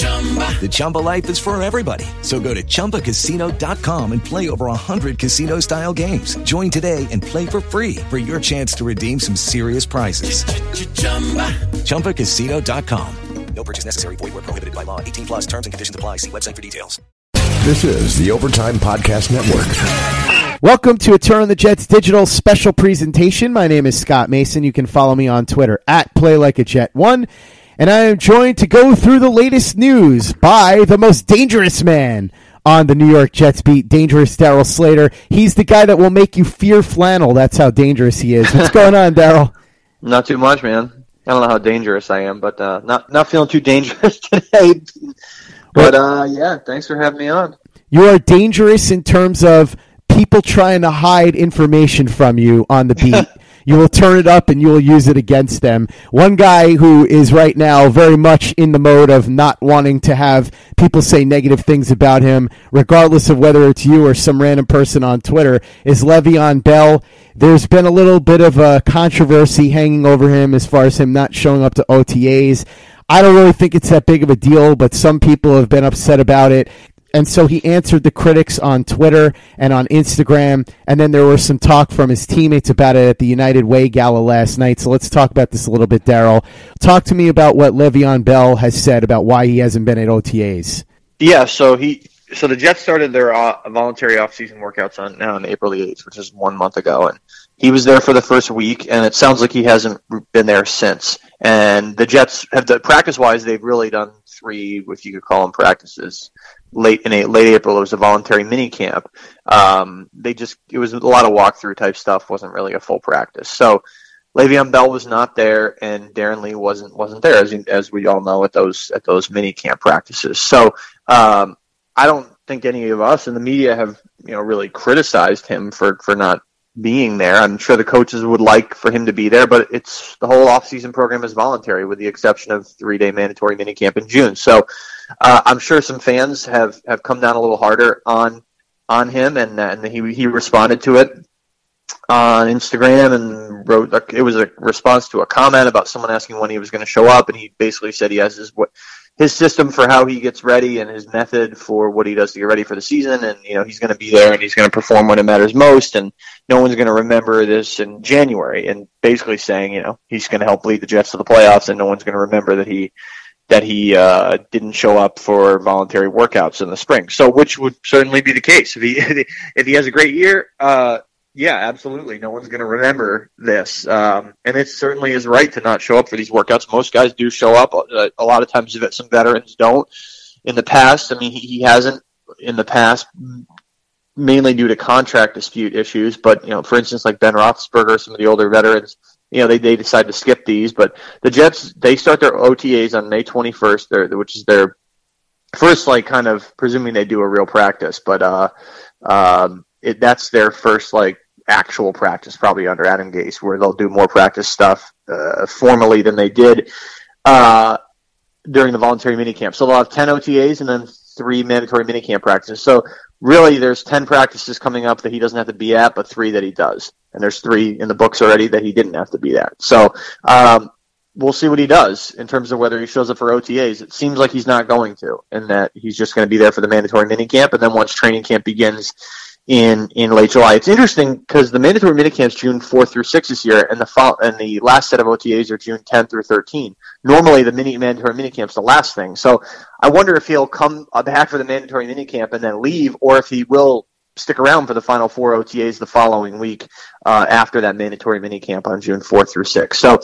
Chumba. The Chumba life is for everybody. So go to ChumbaCasino.com and play over 100 casino style games. Join today and play for free for your chance to redeem some serious prizes. Ch-ch-chumba. ChumbaCasino.com. No purchase necessary. Void Voidware prohibited by law. 18 plus terms and conditions apply. See website for details. This is the Overtime Podcast Network. Welcome to a Turn on the Jets digital special presentation. My name is Scott Mason. You can follow me on Twitter at PlayLikeAJet1 and I am joined to go through the latest news by the most dangerous man on the New York Jets beat, Dangerous Daryl Slater. He's the guy that will make you fear flannel. That's how dangerous he is. What's going on, Daryl? Not too much, man. I don't know how dangerous I am, but uh, not not feeling too dangerous today. But uh, yeah, thanks for having me on. You are dangerous in terms of people trying to hide information from you on the beat. you will turn it up and you will use it against them. One guy who is right now very much in the mode of not wanting to have people say negative things about him, regardless of whether it's you or some random person on Twitter, is Le'Veon Bell. There's been a little bit of a controversy hanging over him as far as him not showing up to OTAs. I don't really think it's that big of a deal, but some people have been upset about it. And so he answered the critics on Twitter and on Instagram. And then there was some talk from his teammates about it at the United Way Gala last night. So let's talk about this a little bit, Daryl. Talk to me about what Le'Veon Bell has said about why he hasn't been at OTAs. Yeah, so he so the Jets started their uh, voluntary off-season workouts on now on April the eighth, which is one month ago, and he was there for the first week, and it sounds like he hasn't been there since. And the Jets have the practice-wise, they've really done three, if you could call them practices. Late in a, late April, it was a voluntary mini camp. Um, they just it was a lot of walkthrough type stuff, wasn't really a full practice. So Le'Veon Bell was not there, and Darron Lee wasn't wasn't there, as as we all know at those at those mini camp practices. So um, I don't think any of us in the media have you know really criticized him for for not being there. I'm sure the coaches would like for him to be there, but it's the whole off-season program is voluntary, with the exception of three-day mandatory minicamp in June. So uh, I'm sure some fans have have come down a little harder on on him, and and he he responded to it on Instagram and wrote it was a response to a comment about someone asking when he was going to show up, and he basically said he has his what his system for how he gets ready and his method for what he does to get ready for the season, and you know he's going to be there and he's going to perform when it matters most, and no one's going to remember this in January, and basically saying you know he's going to help lead the Jets to the playoffs, and no one's going to remember that he that he uh, didn't show up for voluntary workouts in the spring. So, which would certainly be the case if he if he has a great year. Uh, yeah, absolutely. No one's going to remember this, um, and it certainly is right to not show up for these workouts. Most guys do show up. Uh, a lot of times, some veterans don't. In the past, I mean, he, he hasn't in the past, mainly due to contract dispute issues. But you know, for instance, like Ben Roethlisberger, some of the older veterans, you know, they they decide to skip these. But the Jets they start their OTAs on May 21st, which is their first like kind of presuming they do a real practice, but uh, um, it, that's their first like actual practice, probably under Adam Gase, where they'll do more practice stuff uh, formally than they did uh, during the voluntary minicamp. So they'll have 10 OTAs and then three mandatory minicamp practices. So really, there's 10 practices coming up that he doesn't have to be at, but three that he does. And there's three in the books already that he didn't have to be at. So um, we'll see what he does in terms of whether he shows up for OTAs. It seems like he's not going to, and that he's just going to be there for the mandatory minicamp, and then once training camp begins in in late July. It's interesting because the mandatory minicamps June 4th through 6th this year, and the fo- and the last set of OTAs are June 10th through 13. Normally, the mini mandatory minicamp's the last thing. So I wonder if he'll come uh, back for the mandatory minicamp and then leave, or if he will stick around for the final four OTAs the following week uh, after that mandatory minicamp on June 4th through 6th. So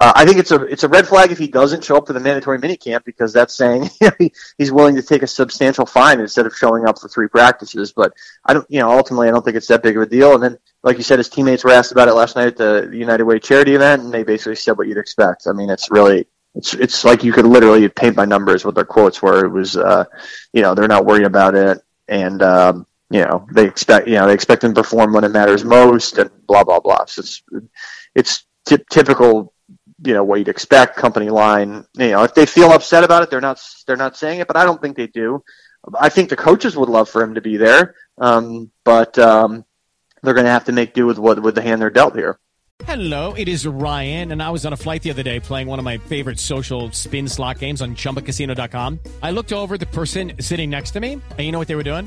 uh, I think it's a it's a red flag if he doesn't show up for the mandatory minicamp because that's saying he's willing to take a substantial fine instead of showing up for three practices. But I don't, you know, ultimately I don't think it's that big of a deal. And then, like you said, his teammates were asked about it last night at the United Way charity event, and they basically said what you'd expect. I mean, it's really it's it's like you could literally paint by numbers what their quotes were. It was, uh, you know, they're not worried about it, and um, you know they expect you know they expect him to perform when it matters most, and blah blah blah. So it's it's t- typical, you know, what you'd expect company line. You know, if they feel upset about it, they're not they're not saying it, but I don't think they do. I think the coaches would love for him to be there, um, but um, they're going to have to make do with what with the hand they're dealt here. Hello, it is Ryan, and I was on a flight the other day playing one of my favorite social spin slot games on chumbacasino.com. I looked over the person sitting next to me, and you know what they were doing?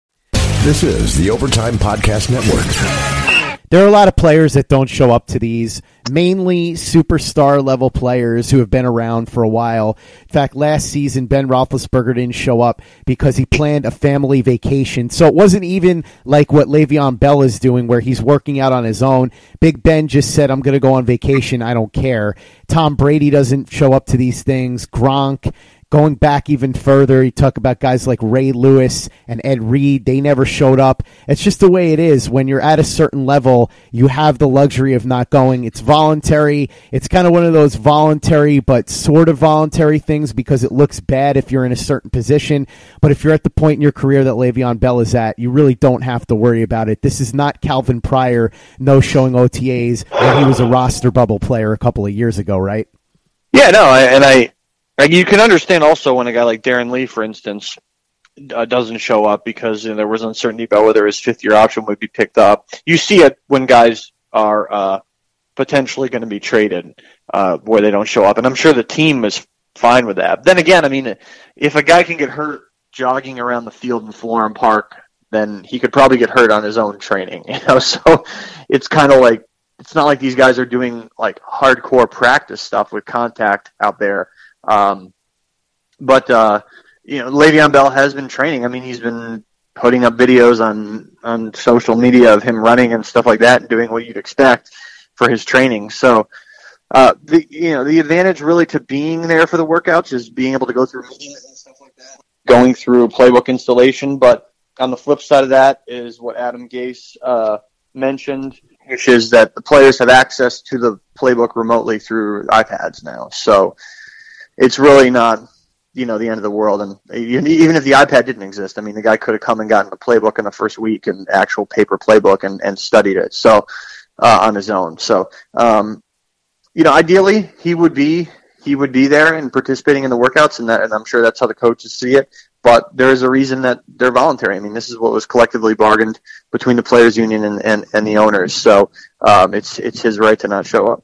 This is the Overtime Podcast Network. There are a lot of players that don't show up to these, mainly superstar level players who have been around for a while. In fact, last season, Ben Roethlisberger didn't show up because he planned a family vacation. So it wasn't even like what Le'Veon Bell is doing, where he's working out on his own. Big Ben just said, I'm going to go on vacation. I don't care. Tom Brady doesn't show up to these things. Gronk Going back even further, you talk about guys like Ray Lewis and Ed Reed. They never showed up. It's just the way it is. When you're at a certain level, you have the luxury of not going. It's voluntary. It's kind of one of those voluntary but sort of voluntary things because it looks bad if you're in a certain position. But if you're at the point in your career that Le'Veon Bell is at, you really don't have to worry about it. This is not Calvin Pryor no showing OTAs when he was a roster bubble player a couple of years ago, right? Yeah, no, and I like you can understand also when a guy like Darron Lee, for instance, uh, doesn't show up because you know, there was uncertainty about whether his fifth year option would be picked up. You see it when guys are uh, potentially going to be traded uh, where they don't show up, and I'm sure the team is fine with that. Then again, I mean, if a guy can get hurt jogging around the field in Florham Park, then he could probably get hurt on his own training. You know, so it's kind of like it's not like these guys are doing like hardcore practice stuff with contact out there. Um, but uh, you know, Le'Veon Bell has been training. I mean, he's been putting up videos on on social media of him running and stuff like that, and doing what you'd expect for his training. So, uh, the you know, the advantage really to being there for the workouts is being able to go through meetings and stuff like that, going through playbook installation. But on the flip side of that is what Adam Gase uh, mentioned, which is that the players have access to the playbook remotely through iPads now. So it's really not you know the end of the world. And even if the iPad didn't exist, I mean, the guy could have come and gotten the playbook in the first week and actual paper playbook and, and studied it. So uh, on his own. So um, you know, ideally he would be he would be there and participating in the workouts, and that, and I'm sure that's how the coaches see it. But there is a reason that they're voluntary. I mean, this is what was collectively bargained between the players' union and, and, and the owners. So um, it's it's his right to not show up.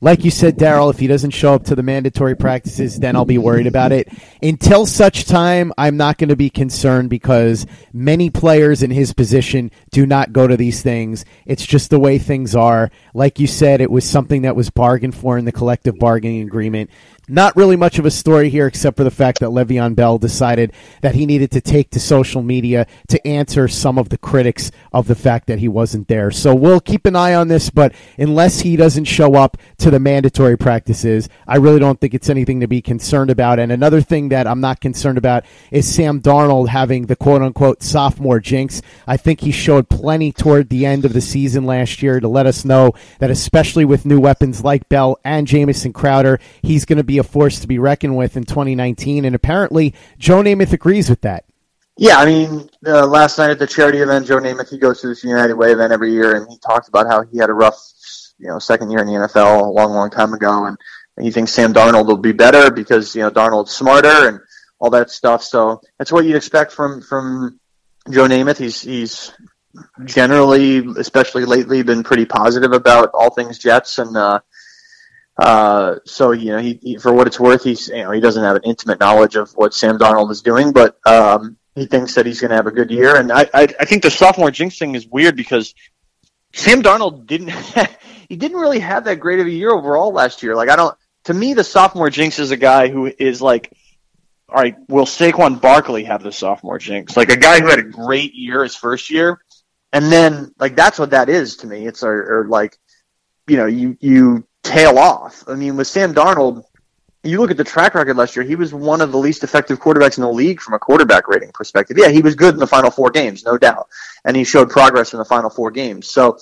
Like you said, Daryl, if he doesn't show up to the mandatory practices, then I'll be worried about it. Until such time, I'm not going to be concerned because many players in his position do not go to these things. It's just the way things are. Like you said, it was something that was bargained for in the collective bargaining agreement. Not really much of a story here, except for the fact that Le'Veon Bell decided that he needed to take to social media to answer some of the critics of the fact that he wasn't there. So we'll keep an eye on this, but unless he doesn't show up to the mandatory practices, I really don't think it's anything to be concerned about. And another thing that I'm not concerned about is Sam Darnold having the quote unquote sophomore jinx. I think he showed plenty toward the end of the season last year to let us know that, especially with new weapons like Bell and Jamison Crowder, he's going to be a force to be reckoned with in 2019. And apparently, Joe Namath agrees with that. Yeah, I mean, uh, last night at the charity event, Joe Namath, he goes to this United Way event every year, and he talked about how he had a rough, you know, second year in the NFL a long, long time ago, and he thinks Sam Darnold will be better because you know Darnold's smarter and all that stuff. So that's what you'd expect from from Joe Namath. He's he's generally, especially lately, been pretty positive about all things Jets, and uh, uh, so you know, he, he, for what it's worth, he's you know he doesn't have an intimate knowledge of what Sam Darnold is doing, but um, he thinks that he's going to have a good year. And I, I I think the sophomore jinx thing is weird because Sam Darnold didn't he didn't really have that great of a year overall last year. Like I don't to me the sophomore jinx is a guy who is like all right, will Saquon Barkley have the sophomore jinx? Like a guy who had a great year his first year, and then like that's what that is to me. It's or, or like you know you you tail off. I mean, with Sam Darnold, you look at the track record last year, he was one of the least effective quarterbacks in the league from a quarterback rating perspective. Yeah, he was good in the final four games, no doubt. And he showed progress in the final four games. So,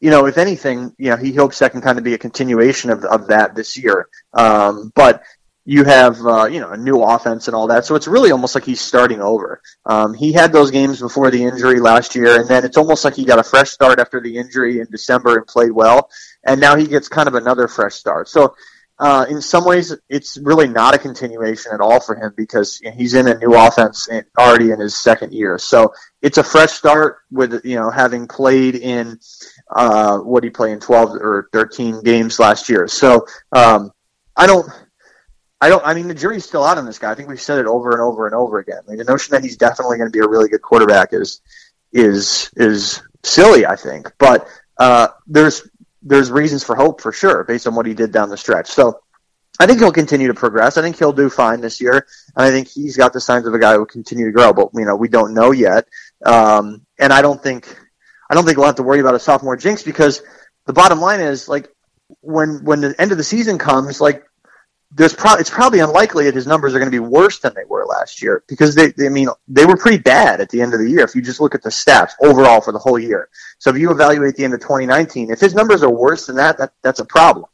you know, if anything, you know, he hopes that can kind of be a continuation of, of that this year. Um, but you have, uh, you know, a new offense and all that. So it's really almost like he's starting over. Um, he had those games before the injury last year, and then it's almost like he got a fresh start after the injury in December and played well and now he gets kind of another fresh start. So, uh, in some ways, it's really not a continuation at all for him because you know, he's in a new offense already in his second year. So it's a fresh start with you know having played in uh, what he played in twelve or thirteen games last year. So um, I don't. I don't. I mean, the jury's still out on this guy. I think we've said it over and over and over again. The notion that he's definitely going to be a really good quarterback is is is silly. I think, but uh, there's there's reasons for hope for sure based on what he did down the stretch. So I think he'll continue to progress. I think he'll do fine this year, and I think he's got the signs of a guy who will continue to grow. But you know, we don't know yet, um, and I don't think I don't think we'll have to worry about a sophomore jinx because the bottom line is like when when the end of the season comes, like there's pro- it's probably unlikely that his numbers are going to be worse than they were last year because they, they I mean they were pretty bad at the end of the year if you just look at the stats overall for the whole year. So if you evaluate the end of 2019, if his numbers are worse than that, that that's a problem.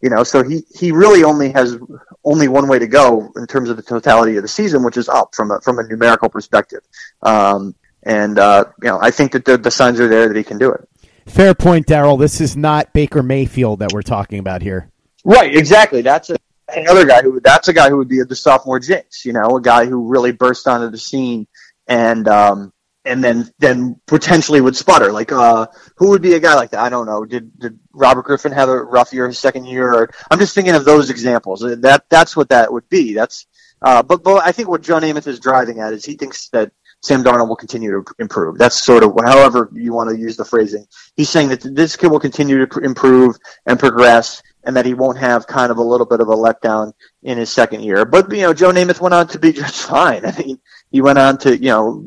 You know, so he he really only has only one way to go in terms of the totality of the season, which is up from a from a numerical perspective. Um, and uh, you know, I think that the, the signs are there that he can do it. Fair point, Daryl. This is not Baker Mayfield that we're talking about here. Right, exactly. That's a another guy who that's a guy who would be the sophomore jinx, you know, a guy who really burst onto the scene and um and then then potentially would sputter. Like uh who would be a guy like that? I don't know. Did did Robert Griffin have a rough year his second year? Or, I'm just thinking of those examples. That that's what that would be. That's uh but but I think what Joe Namath is driving at is he thinks that Sam Darnold will continue to improve. That's sort of however you want to use the phrasing. He's saying that this kid will continue to improve and progress and that he won't have kind of a little bit of a letdown in his second year. But you know, Joe Namath went on to be just fine. I mean, he went on to you know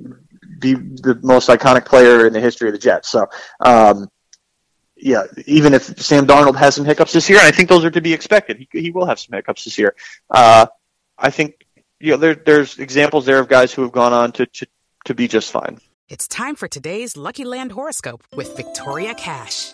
be the most iconic player in the history of the Jets. So. Um, yeah, even if Sam Darnold has some hiccups this year, I think those are to be expected, he, he will have some hiccups this year. Uh, I think you know there, there's examples there of guys who have gone on to, to to be just fine. It's time for today's Lucky Land horoscope with Victoria Cash.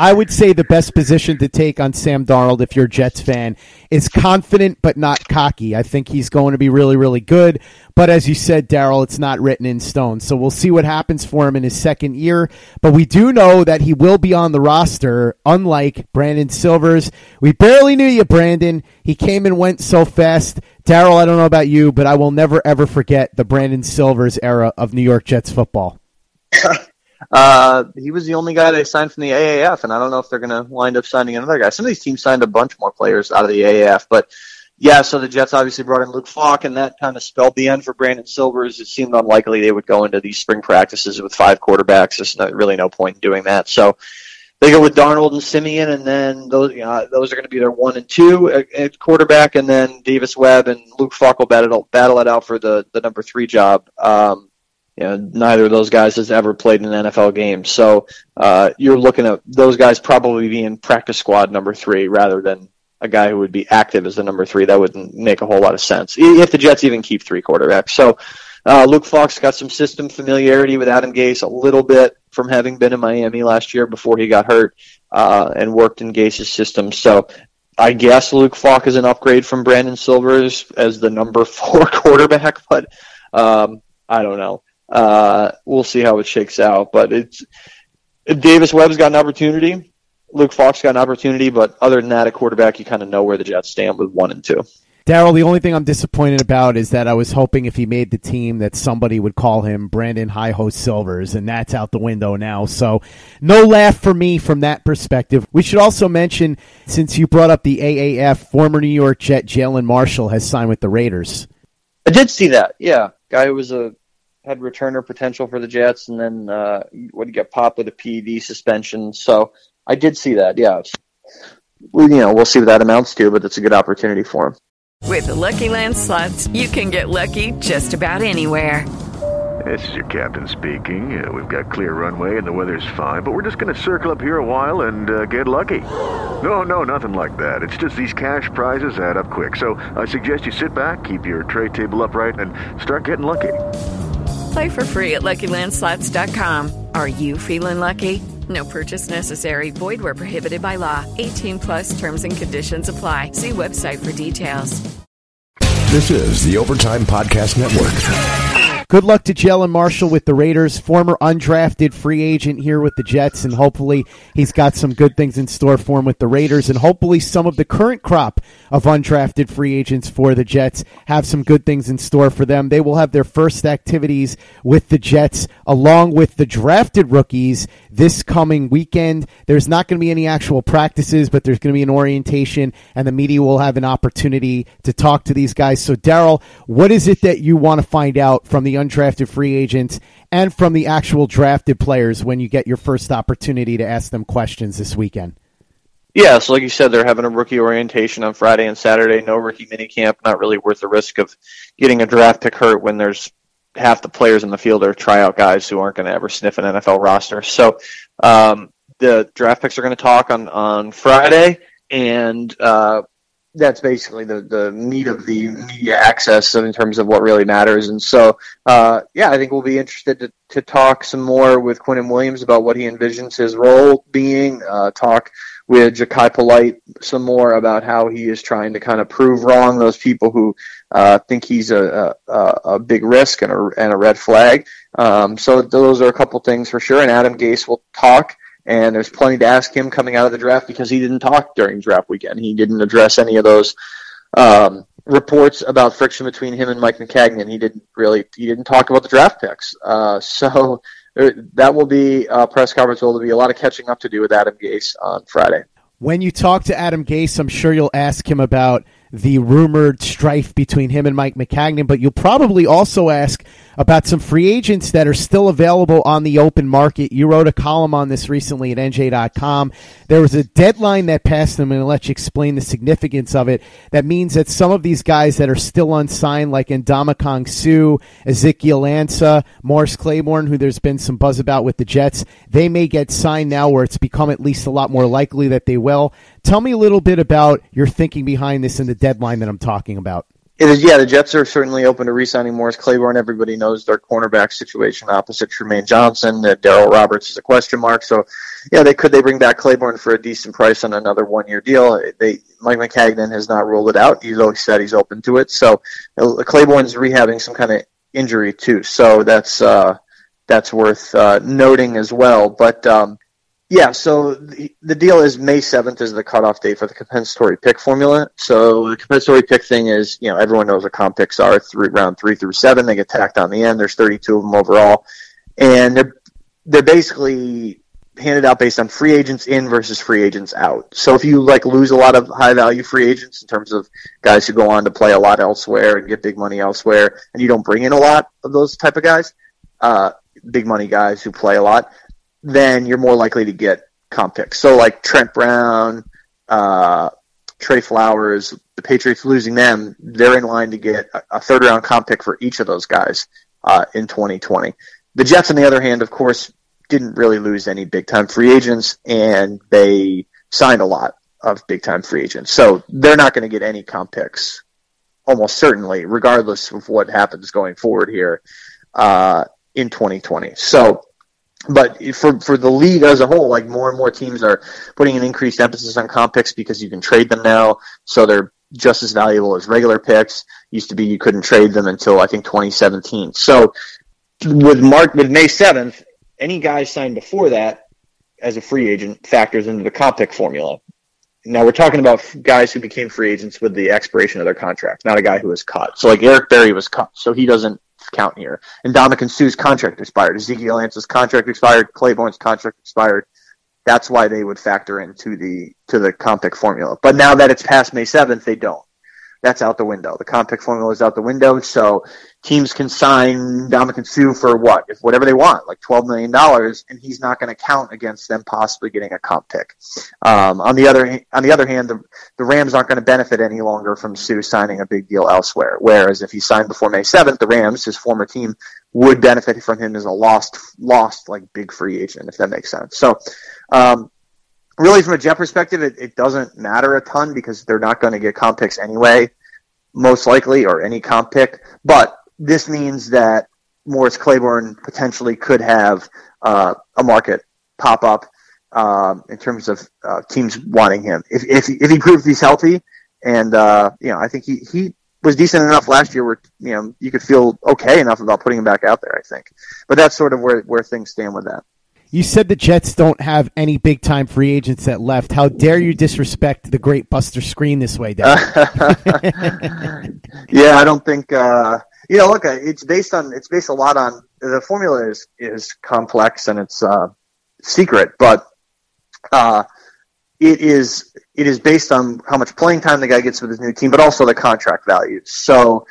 I would say the best position to take on Sam Darnold, if you're a Jets fan, is confident but not cocky. I think he's going to be really, really good. But as you said, Daryl, it's not written in stone. So we'll see what happens for him in his second year. But we do know that he will be on the roster, unlike Brandon Silvers. We barely knew you, Brandon. He came and went so fast. Daryl, I don't know about you, but I will never, ever forget the Brandon Silvers era of New York Jets football. Uh, he was the only guy they signed from the AAF, and I don't know if they're going to wind up signing another guy. Some of these teams signed a bunch more players out of the AAF, but yeah, so the Jets obviously brought in Luke Falk, and that kind of spelled the end for Brandon Silvers. It seemed unlikely they would go into these spring practices with five quarterbacks. There's no, really no point in doing that. So they go with Darnold and Siemian, and then those you know, those are going to be their one and two at, quarterback, and then Davis Webb and Luke Falk will battle battle it out for the the number three job. Um, you know, neither of those guys has ever played an NFL game. So uh, you're looking at those guys probably being practice squad number three rather than a guy who would be active as the number three. That wouldn't make a whole lot of sense if the Jets even keep three quarterbacks. So uh, Luke Falk's got some system familiarity with Adam Gase a little bit from having been in Miami last year before he got hurt uh, and worked in Gase's system. So I guess Luke Falk is an upgrade from Brandon Silvers as the number four quarterback, but um, I don't know. Uh, we'll see how it shakes out. But it's Davis Webb's got an opportunity. Luke Falk's got an opportunity, but other than that, at quarterback, you kind of know where the Jets stand with one and two. Daryl, the only thing I'm disappointed about is that I was hoping if he made the team that somebody would call him Brandon High Ho Silvers, and that's out the window now. So, no laugh for me from that perspective. We should also mention, since you brought up the AAF, former New York Jet Jalen Marshall has signed with the Raiders. I did see that. Yeah, guy who was a had returner potential for the Jets, and then uh, would get popped with a PED suspension. So I did see that. Yeah, we, you know, we'll see what that amounts to, but it's a good opportunity for him. With the Lucky Land slots, you can get lucky just about anywhere. This is your captain speaking. Uh, we've got clear runway and the weather's fine, but we're just going to circle up here a while and uh, get lucky. No, no, nothing like that. It's just these cash prizes add up quick. So I suggest you sit back, keep your tray table upright, and start getting lucky. Play for free at LuckyLandSlots.com. Are you feeling lucky? No purchase necessary. Void where prohibited by law. 18 plus terms and conditions apply. See website for details. This is the Overtime Podcast Network. Good luck to Jalen Marshall with the Raiders, former undrafted free agent here with the Jets, and hopefully he's got some good things in store for him with the Raiders, and hopefully some of the current crop of undrafted free agents for the Jets have some good things in store for them. They will have their first activities with the Jets along with the drafted rookies this coming weekend. There's not going to be any actual practices, but there's going to be an orientation, and the media will have an opportunity to talk to these guys. So, Daryl, what is it that you want to find out from the undrafted free agents and from the actual drafted players when you get your first opportunity to ask them questions this weekend? Yeah, so like you said, they're having a rookie orientation on Friday and Saturday. No rookie minicamp. Not really worth the risk of getting a draft pick hurt when there's half the players in the field are tryout guys who aren't going to ever sniff an NFL roster. So um, the draft picks are going to talk on on Friday, and uh, that's basically the the meat of the media access in terms of what really matters. And so, uh, yeah, I think we'll be interested to, to talk some more with Quinnen Williams about what he envisions his role being. Uh, talk with Jachai Polite some more about how he is trying to kind of prove wrong those people who uh, think he's a, a, a big risk and a, and a red flag. Um, so those are a couple things for sure. And Adam Gase will talk and there's plenty to ask him coming out of the draft because he didn't talk during draft weekend. He didn't address any of those um, reports about friction between him and Mike Maccagnan. He didn't really he didn't talk about the draft picks. Uh, so that will be a press conference. Will be a lot of catching up to do with Adam Gase on Friday. When you talk to Adam Gase, I'm sure you'll ask him about the rumored strife between him and Mike Maccagnan, but you'll probably also ask about some free agents that are still available on the open market. You wrote a column on this recently at NJ.com. There was a deadline that passed. I'm going to let you explain the significance of it. That means that some of these guys that are still unsigned, like Ndamukong Suh, Ezekiel Ansah, Morris Claiborne, who there's been some buzz about with the Jets, they may get signed now where it's become at least a lot more likely that they will. Tell me a little bit about your thinking behind this and the deadline that I'm talking about. Is, yeah, the Jets are certainly open to re-signing Morris Claiborne. Everybody knows their cornerback situation opposite Trumaine Johnson. That Darryl Roberts is a question mark. So, yeah, they could they bring back Claiborne for a decent price on another one-year deal. They Mike Maccagnan has not ruled it out. He's always said he's open to it. So, uh, Claiborne's rehabbing some kind of injury too. So that's uh, that's worth uh, noting as well. But um, yeah, so the, the deal is May 7th is the cutoff date for the compensatory pick formula. So the compensatory pick thing is, you know, everyone knows what comp picks are three, round three through seven. They get tacked on the end. There's 32 of them overall. And they're, they're basically handed out based on free agents in versus free agents out. So if you like lose a lot of high value free agents in terms of guys who go on to play a lot elsewhere and get big money elsewhere, and you don't bring in a lot of those type of guys, uh, big money guys who play a lot, then you're more likely to get comp picks. So like Trent Brown, uh, Trey Flowers, the Patriots losing them, they're in line to get a third round comp pick for each of those guys uh, in 2020. The Jets, on the other hand, of course, didn't really lose any big time free agents, and they signed a lot of big time free agents. So they're not going to get any comp picks, almost certainly, regardless of what happens going forward here uh, in 2020. So but for for the league as a whole, like more and more teams are putting an increased emphasis on comp picks because you can trade them now, so they're just as valuable as regular picks. Used to be you couldn't trade them until I think 2017. So with Mark with May 7th, any guy signed before that as a free agent factors into the comp pick formula. Now we're talking about guys who became free agents with the expiration of their contract, not a guy who was cut. So like Eric Berry was cut, so he doesn't count here. And Ndamukong Suh's contract expired. Ezekiel Ansah's contract expired. Claiborne's contract expired. That's why they would factor into the to the comp pick formula. But now that it's past May seventh, they don't that's out the window. The comp pick formula is out the window, so teams can sign Ndamukong Suh for what, if whatever they want, like twelve million dollars, and he's not going to count against them possibly getting a comp pick. Um, on the other on the other hand, the the Rams aren't going to benefit any longer from Suh signing a big deal elsewhere. Whereas if he signed before May seventh, the Rams, his former team, would benefit from him as a lost lost like big free agent, if that makes sense. So. Um, really, from a Jet perspective, it, it doesn't matter a ton because they're not going to get comp picks anyway, most likely, or any comp pick. But this means that Morris Claiborne potentially could have uh, a market pop up um, in terms of uh, teams wanting him. If, if, if he proves he's healthy, and uh, you know, I think he, he was decent enough last year where you know you could feel okay enough about putting him back out there. I think, but that's sort of where where things stand with that. You said the Jets don't have any big time free agents that left. How dare you disrespect the great Buster Skrine this way, Dad? yeah, I don't think uh, you know. Look, it's based on it's based a lot on the formula is is complex and it's uh, secret, but uh, it is it is based on how much playing time the guy gets with his new team, but also the contract value. So.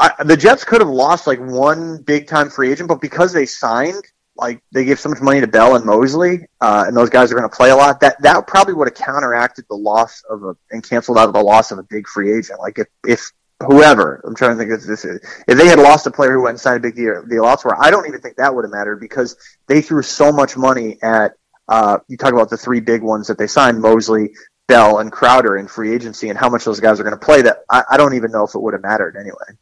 I, the Jets could have lost like one big time free agent, but because they signed like they gave so much money to Bell and Mosley, uh, and those guys are going to play a lot. That that probably would have counteracted the loss of a and canceled out the loss of a big free agent. Like if if whoever I'm trying to think of this is, if they had lost a player who went and signed a big deal, deal elsewhere, I don't even think that would have mattered because they threw so much money at. Uh, you talk about the three big ones that they signed: Mosley, Bell, and Crowder in free agency, and how much those guys are going to play. That I, I don't even know if it would have mattered anyway.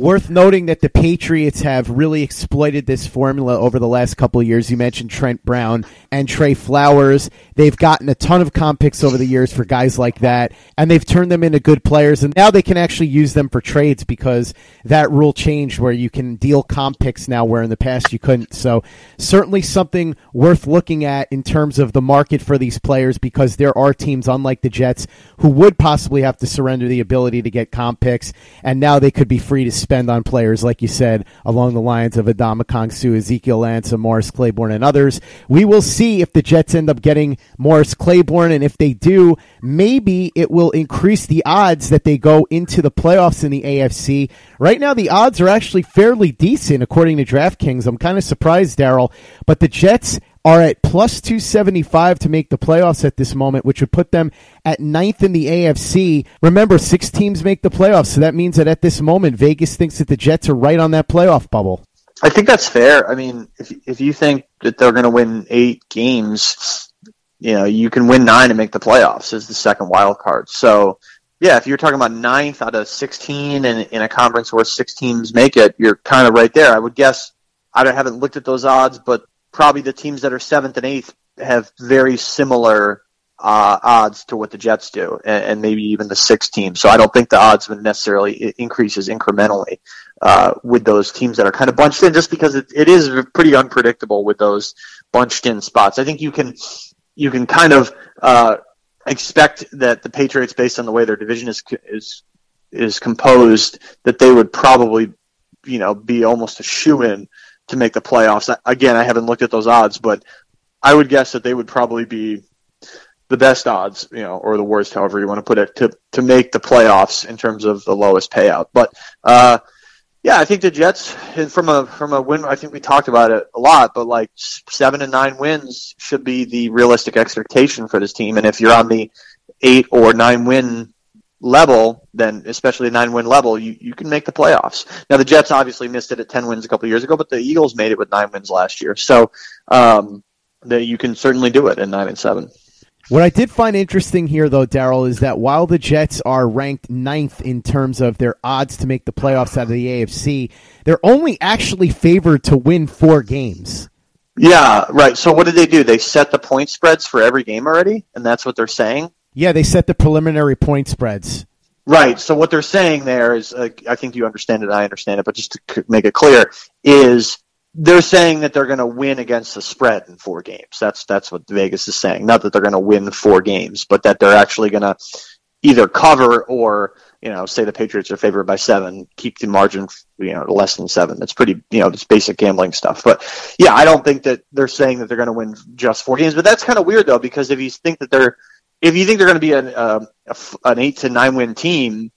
Worth noting that the Patriots have really exploited this formula over the last couple of years. You mentioned Trent Brown and Trey Flowers. They've gotten a ton of comp picks over the years for guys like that, and they've turned them into good players. And now they can actually use them for trades because that rule changed where you can deal comp picks now, where in the past you couldn't. So certainly something worth looking at in terms of the market for these players because there are teams, unlike the Jets, who would possibly have to surrender the ability to get comp picks, and now they could be free to spend on players, like you said, along the lines of Ndamukong Suh, Ezekiel Ansah, Morris Claiborne, and others. We will see if the Jets end up getting Morris Claiborne, and if they do, maybe it will increase the odds that they go into the playoffs in the AFC. Right now, the odds are actually fairly decent according to DraftKings. I'm kind of surprised, Daryl, but the Jets are at plus 275 to make the playoffs at this moment, which would put them at ninth in the AFC. Remember, six teams make the playoffs, so that means that at this moment, Vegas thinks that the Jets are right on that playoff bubble. I think that's fair. I mean, if if you think that they're going to win eight games, you know, you can win nine and make the playoffs as the second wild card. So yeah, if you're talking about ninth out of 16 and in a conference where six teams make it, you're kind of right there. I would guess, I haven't looked at those odds, but probably the teams that are seventh and eighth have very similar uh, odds to what the Jets do, and, and, maybe even the six teams. So I don't think the odds would necessarily increases incrementally uh, with those teams that are kind of bunched in, just because it, it is pretty unpredictable with those bunched in spots. I think you can you can kind of uh, expect that the Patriots, based on the way their division is is is composed, that they would probably, you know, be almost a shoe in to make the playoffs. Again, I haven't looked at those odds, but I would guess that they would probably be the best odds, you know, or the worst, however you want to put it, to to make the playoffs in terms of the lowest payout. But uh, yeah, I think the Jets from a from a win. I think we talked about it a lot, but like seven and nine wins should be the realistic expectation for this team. And if you're on the eight or nine win level, then especially a nine win level, you, you can make the playoffs. Now the Jets obviously missed it at ten wins a couple years ago, but the Eagles made it with nine wins last year. So um, that you can certainly do it in nine and seven. What I did find interesting here, though, Daryl, is that while the Jets are ranked ninth in terms of their odds to make the playoffs out of the AFC, they're only actually favored to win four games. Yeah, right. So what did they do? They set the point spreads for every game already, and that's what they're saying. Yeah, they set the preliminary point spreads. Right. So what they're saying there is, uh, I think you understand it. I understand it, but just to make it clear, is they're saying that they're going to win against the spread in four games. That's that's what Vegas is saying. Not that they're going to win four games, but that they're actually going to either cover or you know say the Patriots are favored by seven, keep the margin you know less than seven. That's pretty you know it's basic gambling stuff. But yeah, I don't think that they're saying that they're going to win just four games. But that's kind of weird though because if you think that they're if you think they're going to be an uh, an eight to nine win team,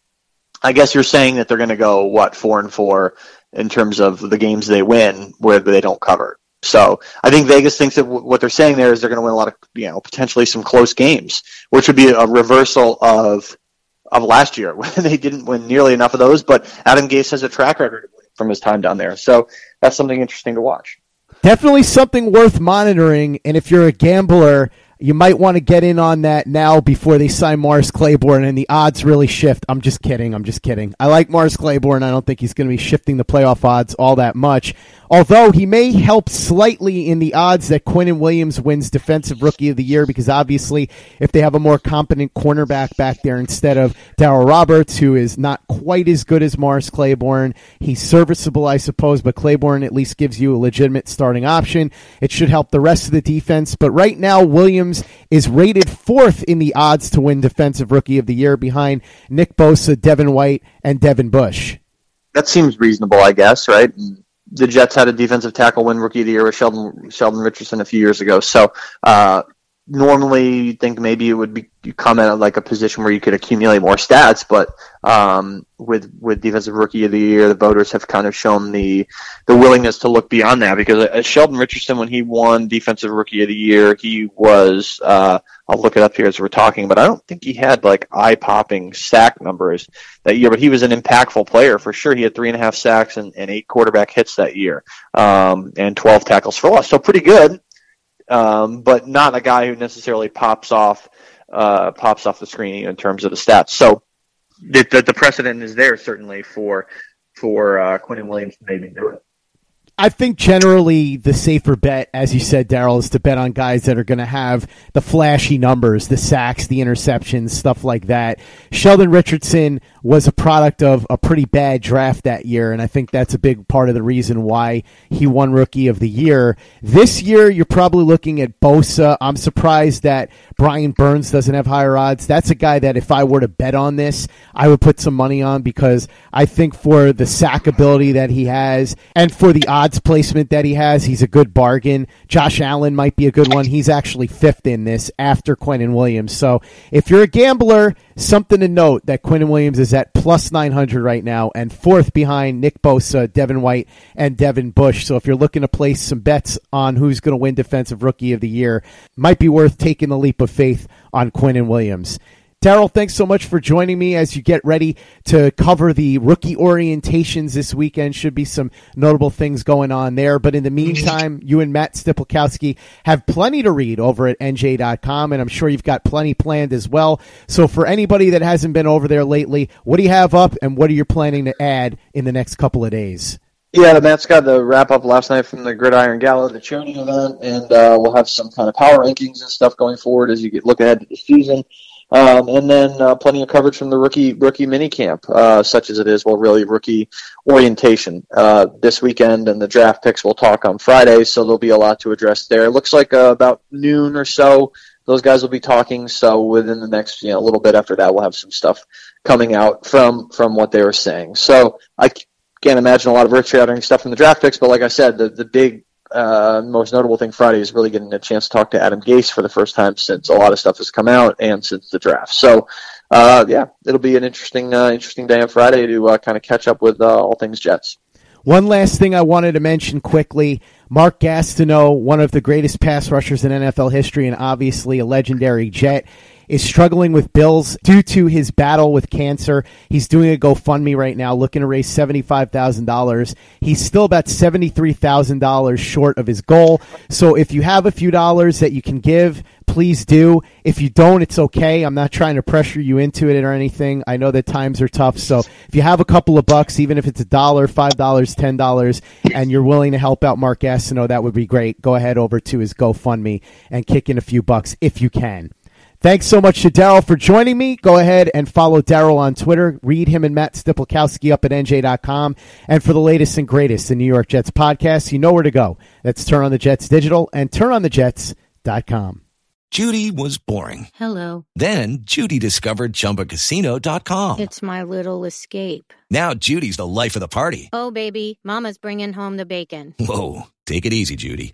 I guess you're saying that they're going to go what four and four in terms of the games they win where they don't cover. So I think Vegas thinks that w- what they're saying there is they're going to win a lot of, you know, potentially some close games, which would be a reversal of of last year when they didn't win nearly enough of those. But Adam Gase has a track record from his time down there, so that's something interesting to watch. Definitely something worth monitoring. And if you're a gambler, you might want to get in on that now before they sign Morris Claiborne and the odds really shift. I'm just kidding. I'm just kidding. I like Morris Claiborne. I don't think he's going to be shifting the playoff odds all that much. Although he may help slightly in the odds that Quinnen Williams wins Defensive Rookie of the Year because obviously if they have a more competent cornerback back there instead of Darryl Roberts, who is not quite as good as Morris Claiborne, he's serviceable, I suppose, but Claiborne at least gives you a legitimate starting option. It should help the rest of the defense. But right now, Williams is rated fourth in the odds to win Defensive Rookie of the Year behind Nick Bosa, Devin White, and Devin Bush. That seems reasonable, I guess, right? the Jets had a defensive tackle win rookie of the year with Sheldon Sheldon Richardson a few years ago. So uh, normally you'd think maybe it would be you come at like a position where you could accumulate more stats, but um, with with defensive rookie of the year, the voters have kind of shown the the willingness to look beyond that because uh, Sheldon Richardson, when he won defensive rookie of the year, he was uh, I'll look it up here as we're talking, but I don't think he had like eye popping sack numbers that year, but he was an impactful player for sure. He had three and a half sacks and, and eight quarterback hits that year, um, and twelve tackles for loss, so pretty good um, but not a guy who necessarily pops off uh, pops off the screen in terms of the stats. So the, the, the precedent is there certainly for for uh, Quinnen Williams to maybe do it. I think generally the safer bet, as you said, Daryl, is to bet on guys that are going to have the flashy numbers, the sacks, the interceptions, stuff like that. Sheldon Richardson was a product of a pretty bad draft that year, and I think that's a big part of the reason why he won Rookie of the Year. This year, you're probably looking at Bosa. I'm surprised that Brian Burns doesn't have higher odds. That's a guy that if I were to bet on this, I would put some money on because I think for the sack ability that he has and for the odds placement that he has, he's a good bargain. Josh Allen might be a good one. He's actually fifth in this after Quinnen Williams. So if you're a gambler, something to note that Quinnen Williams is at plus 900 right now and fourth behind Nick Bosa, Devin White, and Devin Bush. So if you're looking to place some bets on who's going to win Defensive Rookie of the Year, might be worth taking the leap of faith on Quinnen Williams. Daryl, thanks so much for joining me as you get ready to cover the rookie orientations this weekend. Should be some notable things going on there. But in the meantime, you and Matt Stypulkoski have plenty to read over at NJ.com, and I'm sure you've got plenty planned as well. So for anybody that hasn't been over there lately, what do you have up, and what are you planning to add in the next couple of days? Yeah, Matt's got the wrap up last night from the Gridiron Gala, the charity event, and uh, we'll have some kind of power rankings and stuff going forward as you get look ahead to the season. Um, and then uh, plenty of coverage from the rookie rookie mini camp, uh, such as it is, well, really rookie orientation uh, this weekend, and the draft picks we'll talk on Friday. So there'll be a lot to address there. It looks like uh, about noon or so, those guys will be talking. So within the next, you know, a little bit after that, we'll have some stuff coming out from from what they were saying. So I can't imagine a lot of earth shattering stuff from the draft picks, but like I said, the the big uh, most notable thing Friday is really getting a chance to talk to Adam Gase for the first time since a lot of stuff has come out and since the draft. So, uh, yeah, it'll be an interesting, uh, interesting day on Friday to uh, kind of catch up with uh, all things Jets. One last thing I wanted to mention quickly. Mark Gastineau, one of the greatest pass rushers in NFL history and obviously a legendary Jet, is struggling with bills due to his battle with cancer. He's doing a GoFundMe right now, looking to raise $75,000. He's still about $73,000 short of his goal. So if you have a few dollars that you can give, please do. If you don't, it's okay. I'm not trying to pressure you into it or anything. I know that times are tough. So if you have a couple of bucks, even if it's a dollar, five dollars, ten dollars, and you're willing to help out Mark Gastineau, that would be great. Go ahead over to his GoFundMe and kick in a few bucks if you can. Thanks so much to Darryl for joining me. Go ahead and follow Darryl on Twitter. Read him and Matt Stypulkoski up at NJ.com. And for the latest and greatest in New York Jets podcasts, you know where to go. That's Turn on the Jets Digital and TurnOnTheJets.com. Judy was boring. Hello. Then Judy discovered ChumbaCasino.com. It's my little escape. Now Judy's the life of the party. Oh, baby, Mama's bringing home the bacon. Whoa, take it easy, Judy.